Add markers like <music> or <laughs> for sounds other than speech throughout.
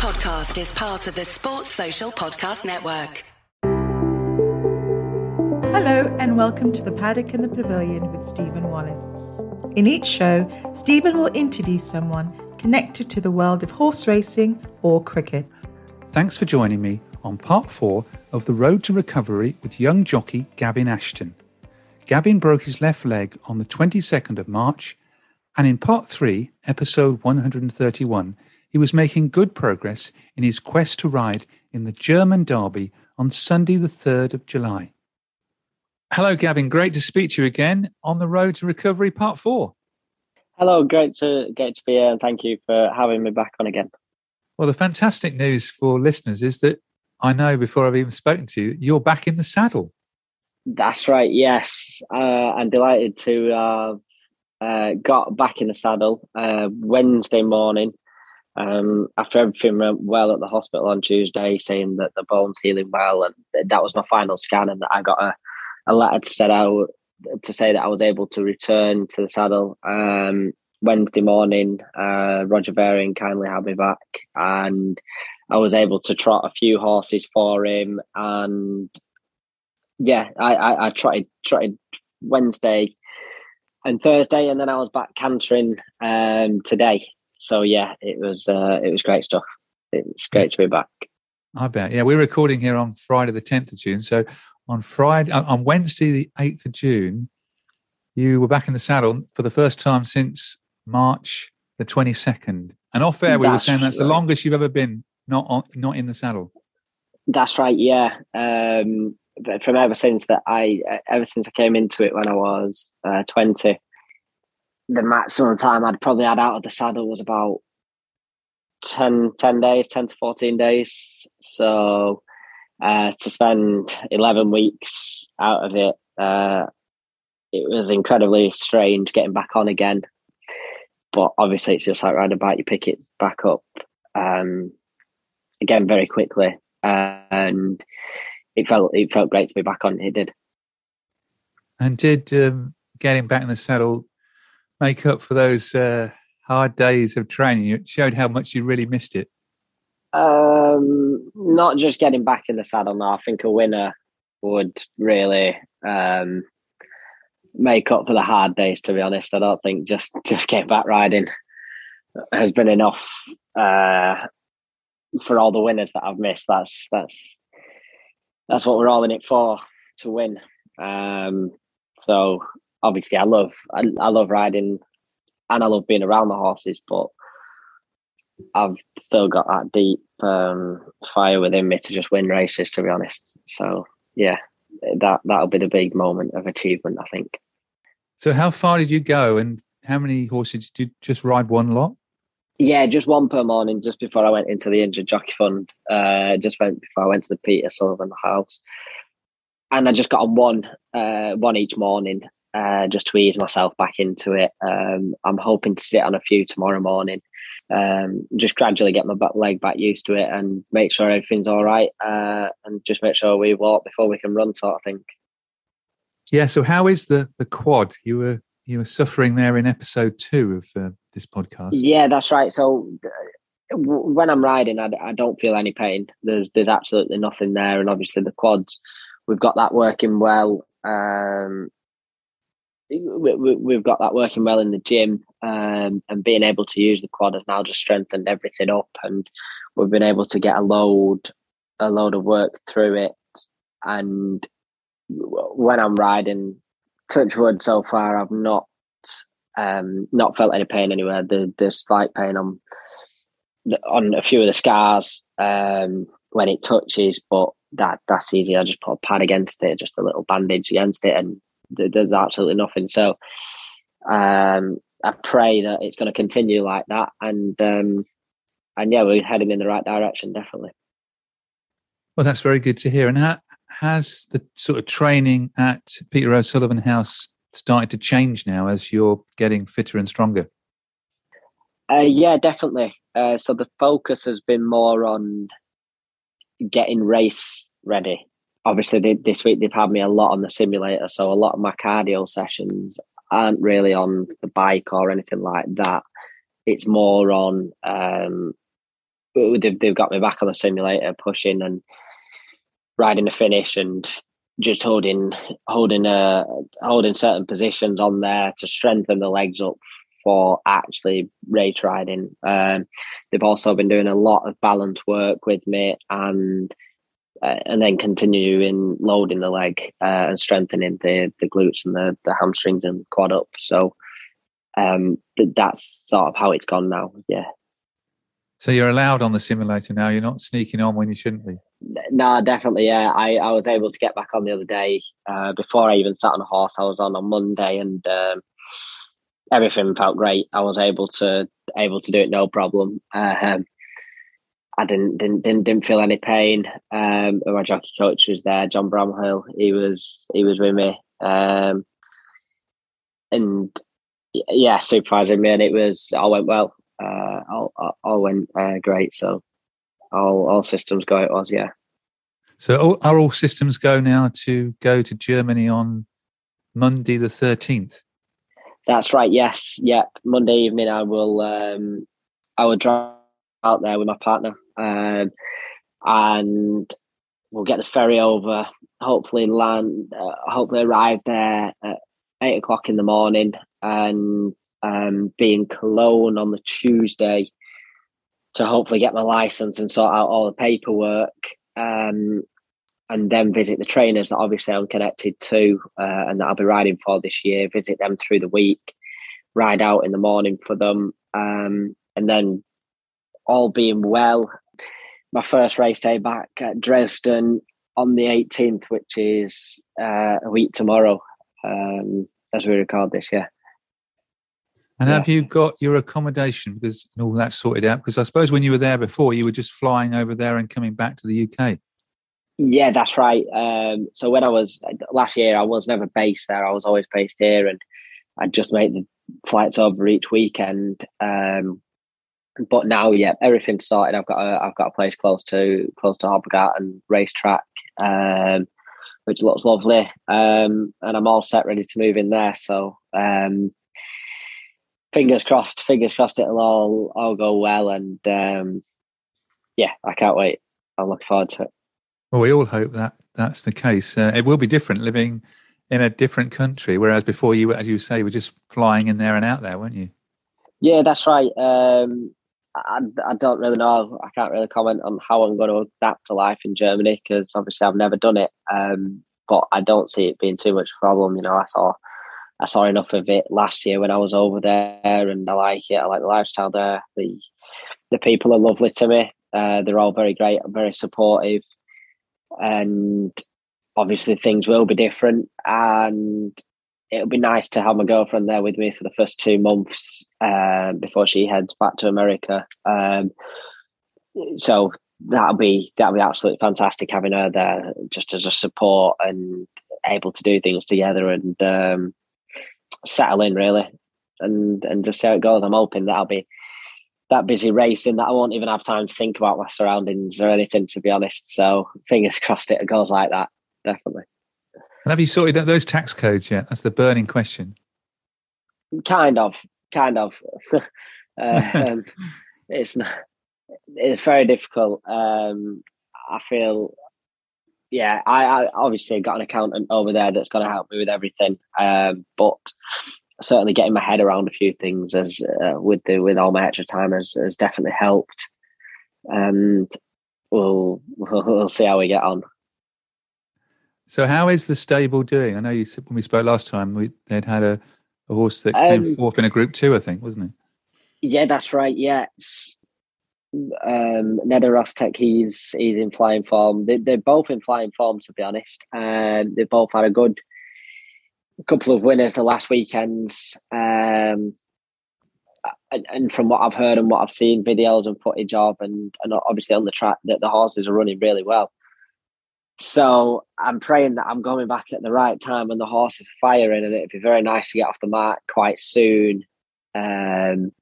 podcast is part of the Sports Social Podcast Network. Hello, and welcome to the Paddock and the Pavilion with Stephen Wallace. In each show, Stephen will interview someone connected to the world of horse racing or cricket. Thanks for joining me on part four of The Road to Recovery with young jockey Gavin Ashton. Gavin broke his left leg on the 22nd of March, and in part three, episode 131, he was making good progress in his quest to ride in the German Derby on Sunday, the 3rd of July. Hello, Gavin. Great to speak to you again on the road to recovery, part four. Hello, great to great to be here, and thank you for having me back on again. Well, the fantastic news for listeners is that I know before I've even spoken to you, you're back in the saddle. That's right. Yes, uh, I'm delighted to uh, uh, got back in the saddle uh, Wednesday morning um, after everything went well at the hospital on Tuesday, saying that the bone's healing well, and that was my final scan, and I got a, a letter to out to say that I was able to return to the saddle. Um, Wednesday morning, uh, Roger Varian kindly had me back, and I was able to trot a few horses for him. And yeah, I, I, I tried tried Wednesday and Thursday, and then I was back cantering um, today so yeah, it was uh, it was great stuff. It's great yes. to be back. I bet. Yeah, we're recording here on Friday the tenth of June. So on Friday, uh, on Wednesday the eighth of June, you were back in the saddle for the first time since March the twenty second. And off air, we that's were saying that's right. the longest you've ever been not on, not in the saddle. That's right. Yeah. Um, from ever since that I ever since I came into it when I was uh, twenty, the maximum time I'd probably had out of the saddle was about 10, 10 days, 10 to 14 days. So uh, to spend 11 weeks out of it, uh, it was incredibly strange getting back on again. But obviously, it's just like riding a bike, you pick it back up um, again very quickly. and it felt it felt great to be back on. It did. And did um, getting back in the saddle make up for those uh, hard days of training? It showed how much you really missed it. Um, not just getting back in the saddle now. I think a winner would really um, make up for the hard days. To be honest, I don't think just just get back riding has been enough uh, for all the winners that I've missed. That's that's that's what we're all in it for to win. Um, so obviously I love I, I love riding and I love being around the horses, but I've still got that deep um, fire within me to just win races. To be honest, so yeah, that that'll be the big moment of achievement, I think. So, how far did you go, and how many horses did you just ride one lot? Yeah, just one per morning. Just before I went into the injured jockey fund, uh, just went before I went to the Peter Sullivan house, and I just got on one, uh, one each morning, uh, just to ease myself back into it. Um, I'm hoping to sit on a few tomorrow morning, um, just gradually get my back leg back used to it and make sure everything's all right, uh, and just make sure we walk before we can run, sort of thing. Yeah. So, how is the the quad? You were you were suffering there in episode two of uh, this podcast. Yeah, that's right. So. when I'm riding, I, I don't feel any pain. There's there's absolutely nothing there, and obviously the quads, we've got that working well. Um, we, have got that working well in the gym, um, and being able to use the quad has now just strengthened everything up, and we've been able to get a load, a load of work through it. And when I'm riding, touch wood, so far I've not um, not felt any pain anywhere. The the slight pain on on a few of the scars um, when it touches, but that that's easy. I just put a pad against it, just a little bandage against it, and there's absolutely nothing. So um, I pray that it's going to continue like that, and um, and yeah, we're heading in the right direction, definitely. Well, that's very good to hear. And how, has the sort of training at Peter O'Sullevan House started to change now as you're getting fitter and stronger? Uh, yeah, definitely. Uh, so the focus has been more on getting race ready obviously they, this week they've had me a lot on the simulator, so a lot of my cardio sessions aren't really on the bike or anything like that. It's more on um, they've, they've got me back on the simulator, pushing and riding the finish, and just holding holding uh holding certain positions on there to strengthen the legs up for actually race riding. Um, they've also been doing a lot of balance work with me and uh, and then continuing loading the leg uh, and strengthening the the glutes and the, the hamstrings and quad up. So um, th- that's sort of how it's gone now. Yeah. So you're allowed on the simulator now. You're not sneaking on when you shouldn't be. No, definitely. Yeah, I, I was able to get back on the other day. Uh, before I even sat on a horse, I was on on Monday, and um, everything felt great. I was able to able to do it no problem. Um, I didn't didn't didn't, didn't feel any pain. Um, my jockey coach was there, John Bramhill. He was he was with me, um, and yeah, supervising me, and it was all went well. Uh, all, all went uh, great. So all all systems go. It was yeah. So are all systems go now to go to Germany on Monday the thirteenth? That's right. Yes. Yep. Monday evening, I will. Um, I will drive out there with my partner, um, and we'll get the ferry over. Hopefully, land. Uh, hopefully, arrive there at eight o'clock in the morning, and um, be in Cologne on the Tuesday to hopefully get my license and sort out all the paperwork. Um, and then visit the trainers that obviously I'm connected to uh, and that I'll be riding for this year, visit them through the week, ride out in the morning for them. Um, and then all being well, my first race day back at Dresden on the 18th, which is uh, a week tomorrow, um, as we record this, yeah. And yeah. have you got your accommodation because all that sorted out? Because I suppose when you were there before, you were just flying over there and coming back to the UK. Yeah, that's right. Um, so when I was last year, I was never based there. I was always based here, and I just made the flights over each weekend. Um, but now, yeah, everything's sorted. I've got a I've got a place close to close to Hoppegarten racetrack, um, which looks lovely, um, and I'm all set, ready to move in there. So um, fingers crossed, fingers crossed it'll all all go well, and um, yeah, I can't wait. I'm looking forward to it. Well, we all hope that that's the case. Uh, it will be different living in a different country, whereas before you, as you say, were just flying in there and out there, weren't you? Yeah, that's right. Um, I, I don't really know. I can't really comment on how I'm going to adapt to life in Germany because obviously I've never done it. Um, but I don't see it being too much problem. You know, I saw I saw enough of it last year when I was over there, and I like it. I like the lifestyle there. The the people are lovely to me. Uh, they're all very great, very supportive, and obviously things will be different. And it'll be nice to have my girlfriend there with me for the first two months uh, before she heads back to America. Um, so that'll be that'll be absolutely fantastic having her there, just as a support and able to do things together and um, settle in really and and just see how it goes. I'm hoping that I'll be that busy racing that I won't even have time to think about my surroundings or anything, to be honest. So fingers <laughs> crossed it goes like that, definitely. And have you sorted out those tax codes yet? That's the burning question. Kind of, kind of. <laughs> <laughs> um, it's not, it's very difficult. Um, I feel yeah, I, I, obviously got an accountant over there that's going to help me with everything. Um, but certainly getting my head around a few things as uh, with the with all my extra time has, has definitely helped. And we'll, we'll, <laughs> we'll see how we get on. So, how is the stable doing? I know you said when we spoke last time, we they'd had a, a horse that came um, fourth in a Group Two, I think, wasn't it? Yeah, that's right. Yeah, it's, um, he's he's in flying form. They, they're both in flying form, to be honest. Um, they've both had a good couple of winners the last weekends. Um, and, and, from what I've heard and what I've seen, videos and footage of, and, and obviously on the track, that the horses are running really well. So I'm praying that I'm going back at the right time when the horse is firing, and it'd be very nice to get off the mark quite soon, um,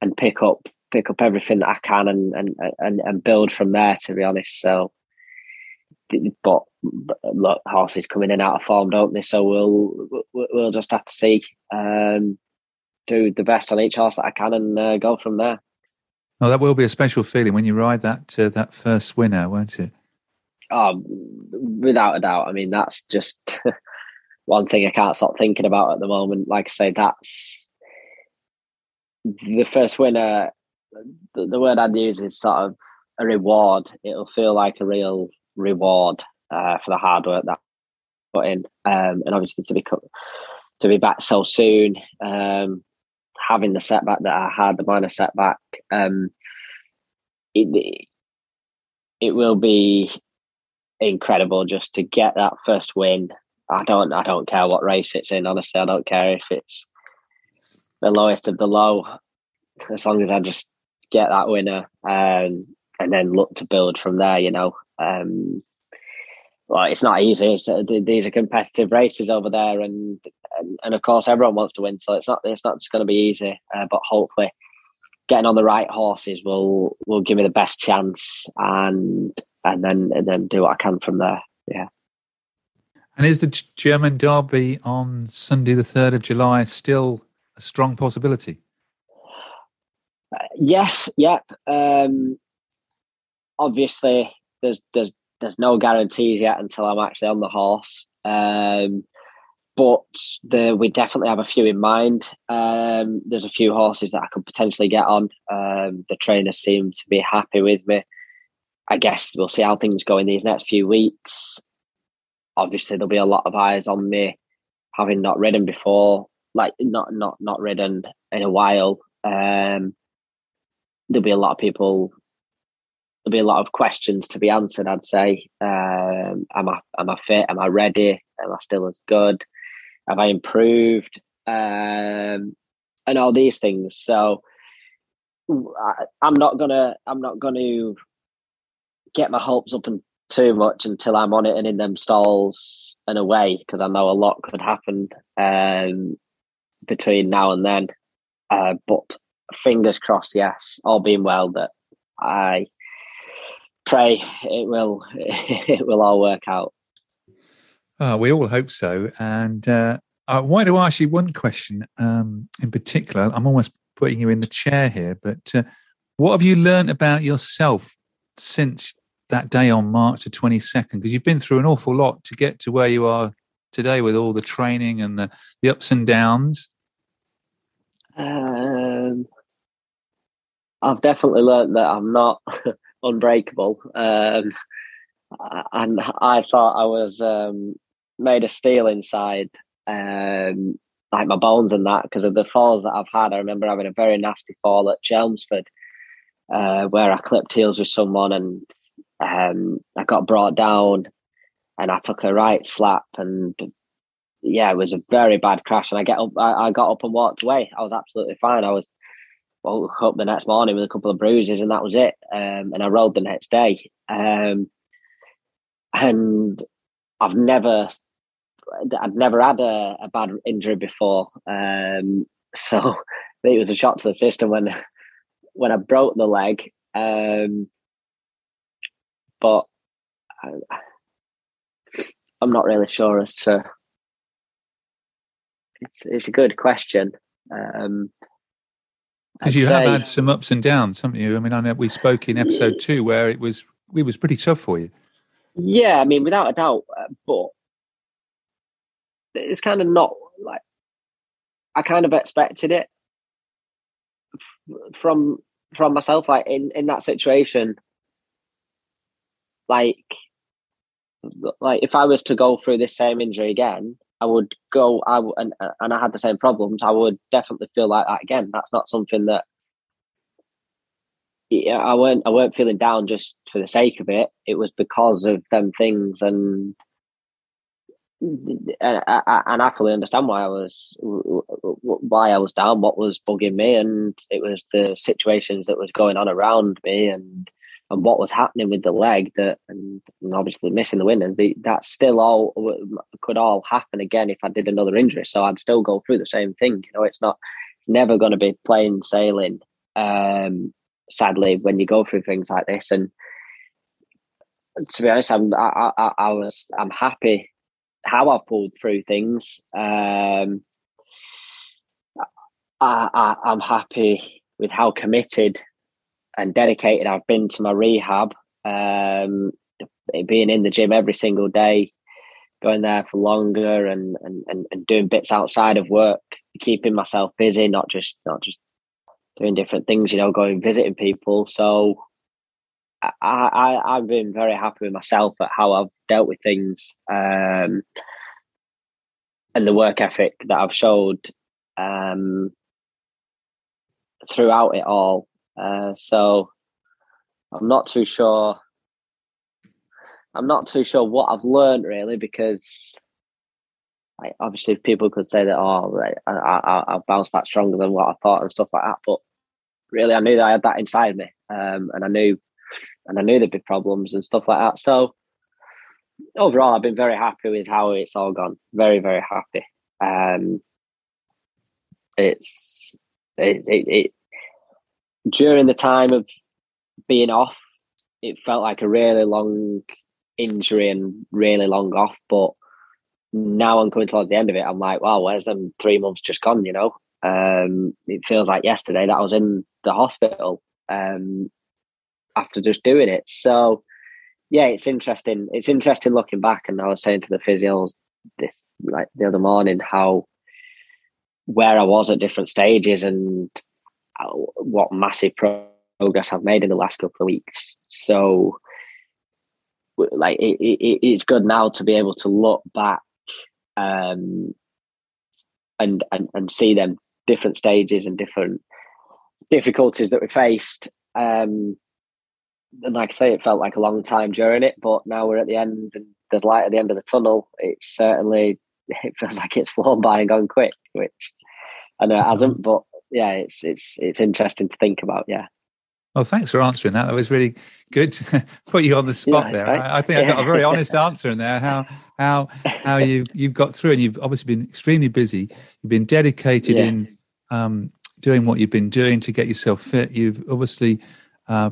and pick up pick up everything that I can and and and, and build from there. To be honest, so but, look, horses come in and out of form, don't they? So we'll we'll just have to see. Um, do the best on each horse that I can and uh, go from there. Oh, that will be a special feeling when you ride that uh, that first winner, won't it? Oh, without a doubt. I mean, that's just <laughs> one thing I can't stop thinking about at the moment. Like I say, that's the first winner. The, the word I'd use is sort of a reward. It'll feel like a real reward uh, for the hard work that I put in, um, and obviously to be to be back so soon. Um, having the setback that I had, the minor setback, um, it it will be incredible just to get that first win. I don't I don't care what race it's in. Honestly, I don't care if it's the lowest of the low, as long as I just get that winner um, and then look to build from there. You know, um, well, it's not easy. It's, uh, these are competitive races over there, and, and, and of course everyone wants to win. So it's not it's not just going to be easy. Uh, but hopefully, getting on the right horses will will give me the best chance, and and then and then do what I can from there. Yeah. And is the German Derby on Sunday, the third of July, still a strong possibility? Uh, yes. Yep. Um, obviously, there's there's there's no guarantees yet until I'm actually on the horse. Um, but the, we definitely have a few in mind. Um, there's a few horses that I could potentially get on. Um, the trainers seem to be happy with me. I guess we'll see how things go in these next few weeks. Obviously, there'll be a lot of eyes on me, having not ridden before, like not not not ridden in a while. Um, there'll be a lot of people there'll be a lot of questions to be answered. I'd say, um, am I am I fit? Am I ready? Am I still as good? Have I improved? Um, and all these things. So I, I'm not gonna I'm not gonna get my hopes up and too much until I'm on it and in them stalls and away because I know a lot could happen um, between now and then. Uh, but fingers crossed, yes, all being well, that I pray it will <laughs> it will all work out. Oh, we all hope so. And uh, I wanted to ask you one question um, in particular. I'm almost putting you in the chair here, but uh, what have you learned about yourself since that day on March the 22nd? Because you've been through an awful lot to get to where you are today with all the training and the, the ups and downs. Um, I've definitely learned that I'm not <laughs> unbreakable. Um, and I thought I was um, made of steel inside, um, like my bones and that, because of the falls that I've had. I remember having a very nasty fall at Chelmsford, uh, where I clipped heels with someone and um, I got brought down and I took a right slap and yeah, it was a very bad crash. And I get up, I, I got up and walked away. I was absolutely fine. I was woke up the next morning with a couple of bruises, and that was it. Um, and I rode the next day. Um, and I've never, I'd never had a, a bad injury before. Um, so <laughs> it was a shock to the system when, when I broke the leg. Um, but I, I'm not really sure as to. It's it's a good question. Um, because you have had some ups and downs, haven't you? I mean, I know we spoke in episode two where it was it was pretty tough for you. Yeah, I mean, without a doubt, uh, but it's kind of not like I kind of expected it from from myself. Like in in that situation, like like if I was to go through this same injury again, I would go, I and and I had the same problems. I would definitely feel like that again. That's not something that yeah, I weren't I weren't feeling down just for the sake of it. It was because of them things, and and I, and I fully understand why I was why I was down, what was bugging me, and it was the situations that was going on around me, and and what was happening with the leg that and, and obviously missing the winners the, that still all could all happen again if I did another injury. So I'd still go through the same thing you know it's not it's never going to be plain sailing um, sadly when you go through things like this. And to be honest I'm I, I, I was I'm happy how I pulled through things. Um, I, I I'm happy with how committed and dedicated I've been to my rehab, um, being in the gym every single day, going there for longer and, and, and, and doing bits outside of work, keeping myself busy, not just not just doing different things, you know, going visiting people. So I, I I've been very happy with myself at how I've dealt with things. Um, and the work ethic that I've showed um, throughout it all. Uh, so I'm not too sure. I'm not too sure what I've learned really because like, obviously people could say that oh I, I, I bounced back stronger than what I thought and stuff like that, but really I knew that I had that inside me, um, and I knew and I knew there'd be problems and stuff like that. So overall, I've been very happy with how it's all gone. Very very happy. Um, it's it, it, it during the time of being off, it felt like a really long injury and really long off. But now I'm coming towards the end of it. I'm like, wow, where's them three months just gone? You know, um, it feels like yesterday that I was in the hospital um, after just doing it. So, yeah, it's interesting. It's interesting looking back. And I was saying to the physios this like the other morning how where I was at different stages and what massive progress I've made in the last couple of weeks. So, like, it, it, it's good now to be able to look back um, and, and and see them different stages and different difficulties that we faced. Um, and like I say, it felt like a long time during it, but now we're at the end and there's light at the end of the tunnel. It's certainly <laughs> it feels like it's flown by and gone quick, which I know it hasn't, but yeah, it's it's it's interesting to think about. Yeah. Well, thanks for answering that. That was really good. To <laughs> put you on the spot yeah, there. Right. I, I, think yeah. I got a very <laughs> honest answer in there. How how how you you've got through, and you've obviously been extremely busy. You've been dedicated yeah. in um, doing what you've been doing to get yourself fit. You've obviously uh,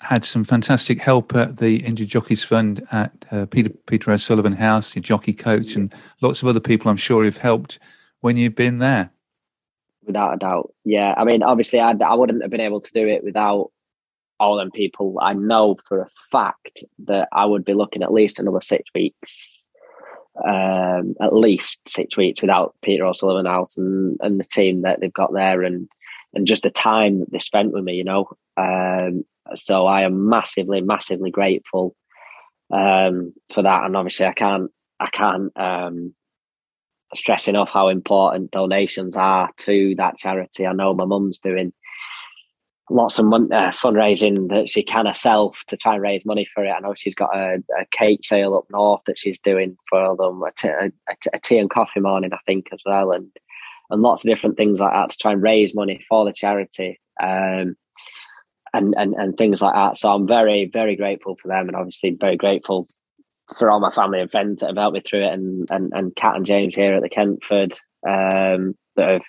had some fantastic help at the Injured Jockeys Fund at uh, Peter Peter O'Sullevan House, your jockey coach, and lots of other people I'm sure have helped when you've been there without a doubt. Yeah, I mean, obviously, I, I wouldn't have been able to do it without all them people. I know for a fact that I would be looking at least another six weeks, um, at least six weeks without Peter O'Sullevan out and, and the team that they've got there and and just the time that they spent with me, you know. Um, so I am massively, massively grateful um, for that. And obviously, I can't, I can't um, stress enough how important donations are to that charity. I know my mum's doing lots of money, uh, fundraising that she can herself to try and raise money for it. I know she's got a, a cake sale up north that she's doing for them, a tea and coffee morning, I think, as well, and and lots of different things like that to try and raise money for the charity. Um, and, and, and things like that. So I'm very, very grateful for them and obviously very grateful for all my family and friends that have helped me through it, and and and Kat and James here at the Kentford um, that have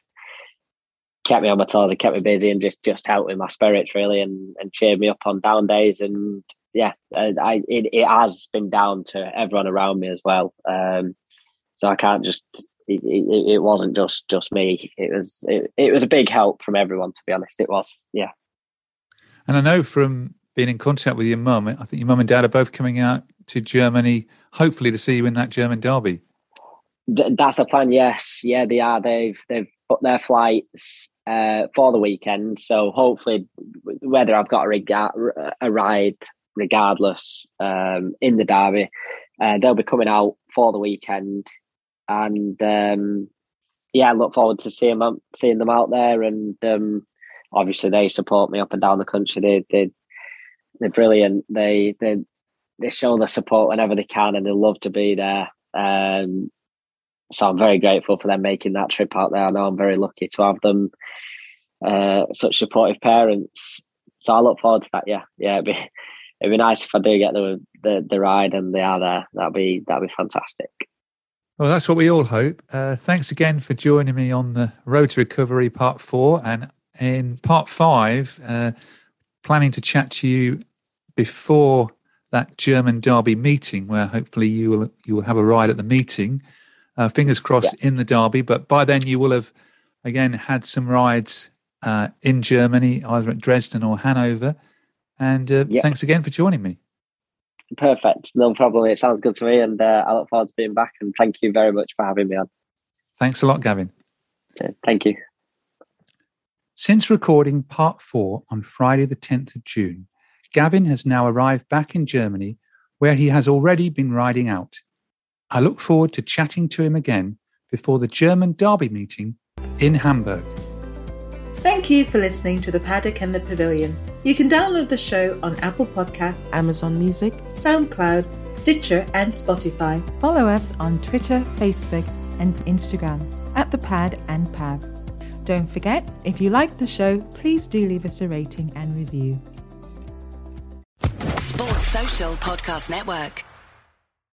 kept me on my toes and kept me busy and just just helped with my spirits really and and cheered me up on down days and yeah, I it, it has been down to everyone around me as well. Um, so I can't just it, it, it, wasn't just just me. It was it, it was a big help from everyone. To be honest, it was. Yeah. And I know from being in contact with your mum, I think your mum and dad are both coming out to Germany, hopefully to see you in that German derby. That's the plan. Yes, yeah, they are. They've they've put their flights uh, for the weekend, so hopefully, whether I've got a, reg- a ride regardless um, in the derby, uh, they'll be coming out for the weekend, and um, yeah, I look forward to seeing them seeing them out there. And um, obviously, they support me up and down the country. They they they're brilliant. They they they show the support whenever they can, and they love to be there. Um, so I'm very grateful for them making that trip out there. I know I'm very lucky to have them, uh, such supportive parents. So I look forward to that. Yeah, yeah, it'd be it'd be nice if I do get the the, the ride and they are there. That'd be that'd be fantastic. Well, that's what we all hope. Uh, thanks again for joining me on the Road to Recovery Part Four, and in Part Five, uh, planning to chat to you before that German Derby meeting, where hopefully you will you will have a ride at the meeting. Uh, fingers crossed yeah. in the Derby, but by then you will have again had some rides uh, in Germany, either at Dresden or Hanover. And uh, Yep. thanks again for joining me. Perfect. No problem. It sounds good to me. And uh, I look forward to being back. And thank you very much for having me on. Thanks a lot, Gavin. Thank you. Since recording part four on Friday, the 10th of June, Gavin has now arrived back in Germany where he has already been riding out. I look forward to chatting to him again before the German Derby meeting in Hamburg. Thank you for listening to The Paddock and the Pavilion. You can download the show on Apple Podcasts, Amazon Music. SoundCloud, Stitcher, and Spotify. Follow us on Twitter, Facebook, and Instagram at the Pad and Pav. Don't forget, if you like the show, please do leave us a rating and review. Sports Social Podcast Network.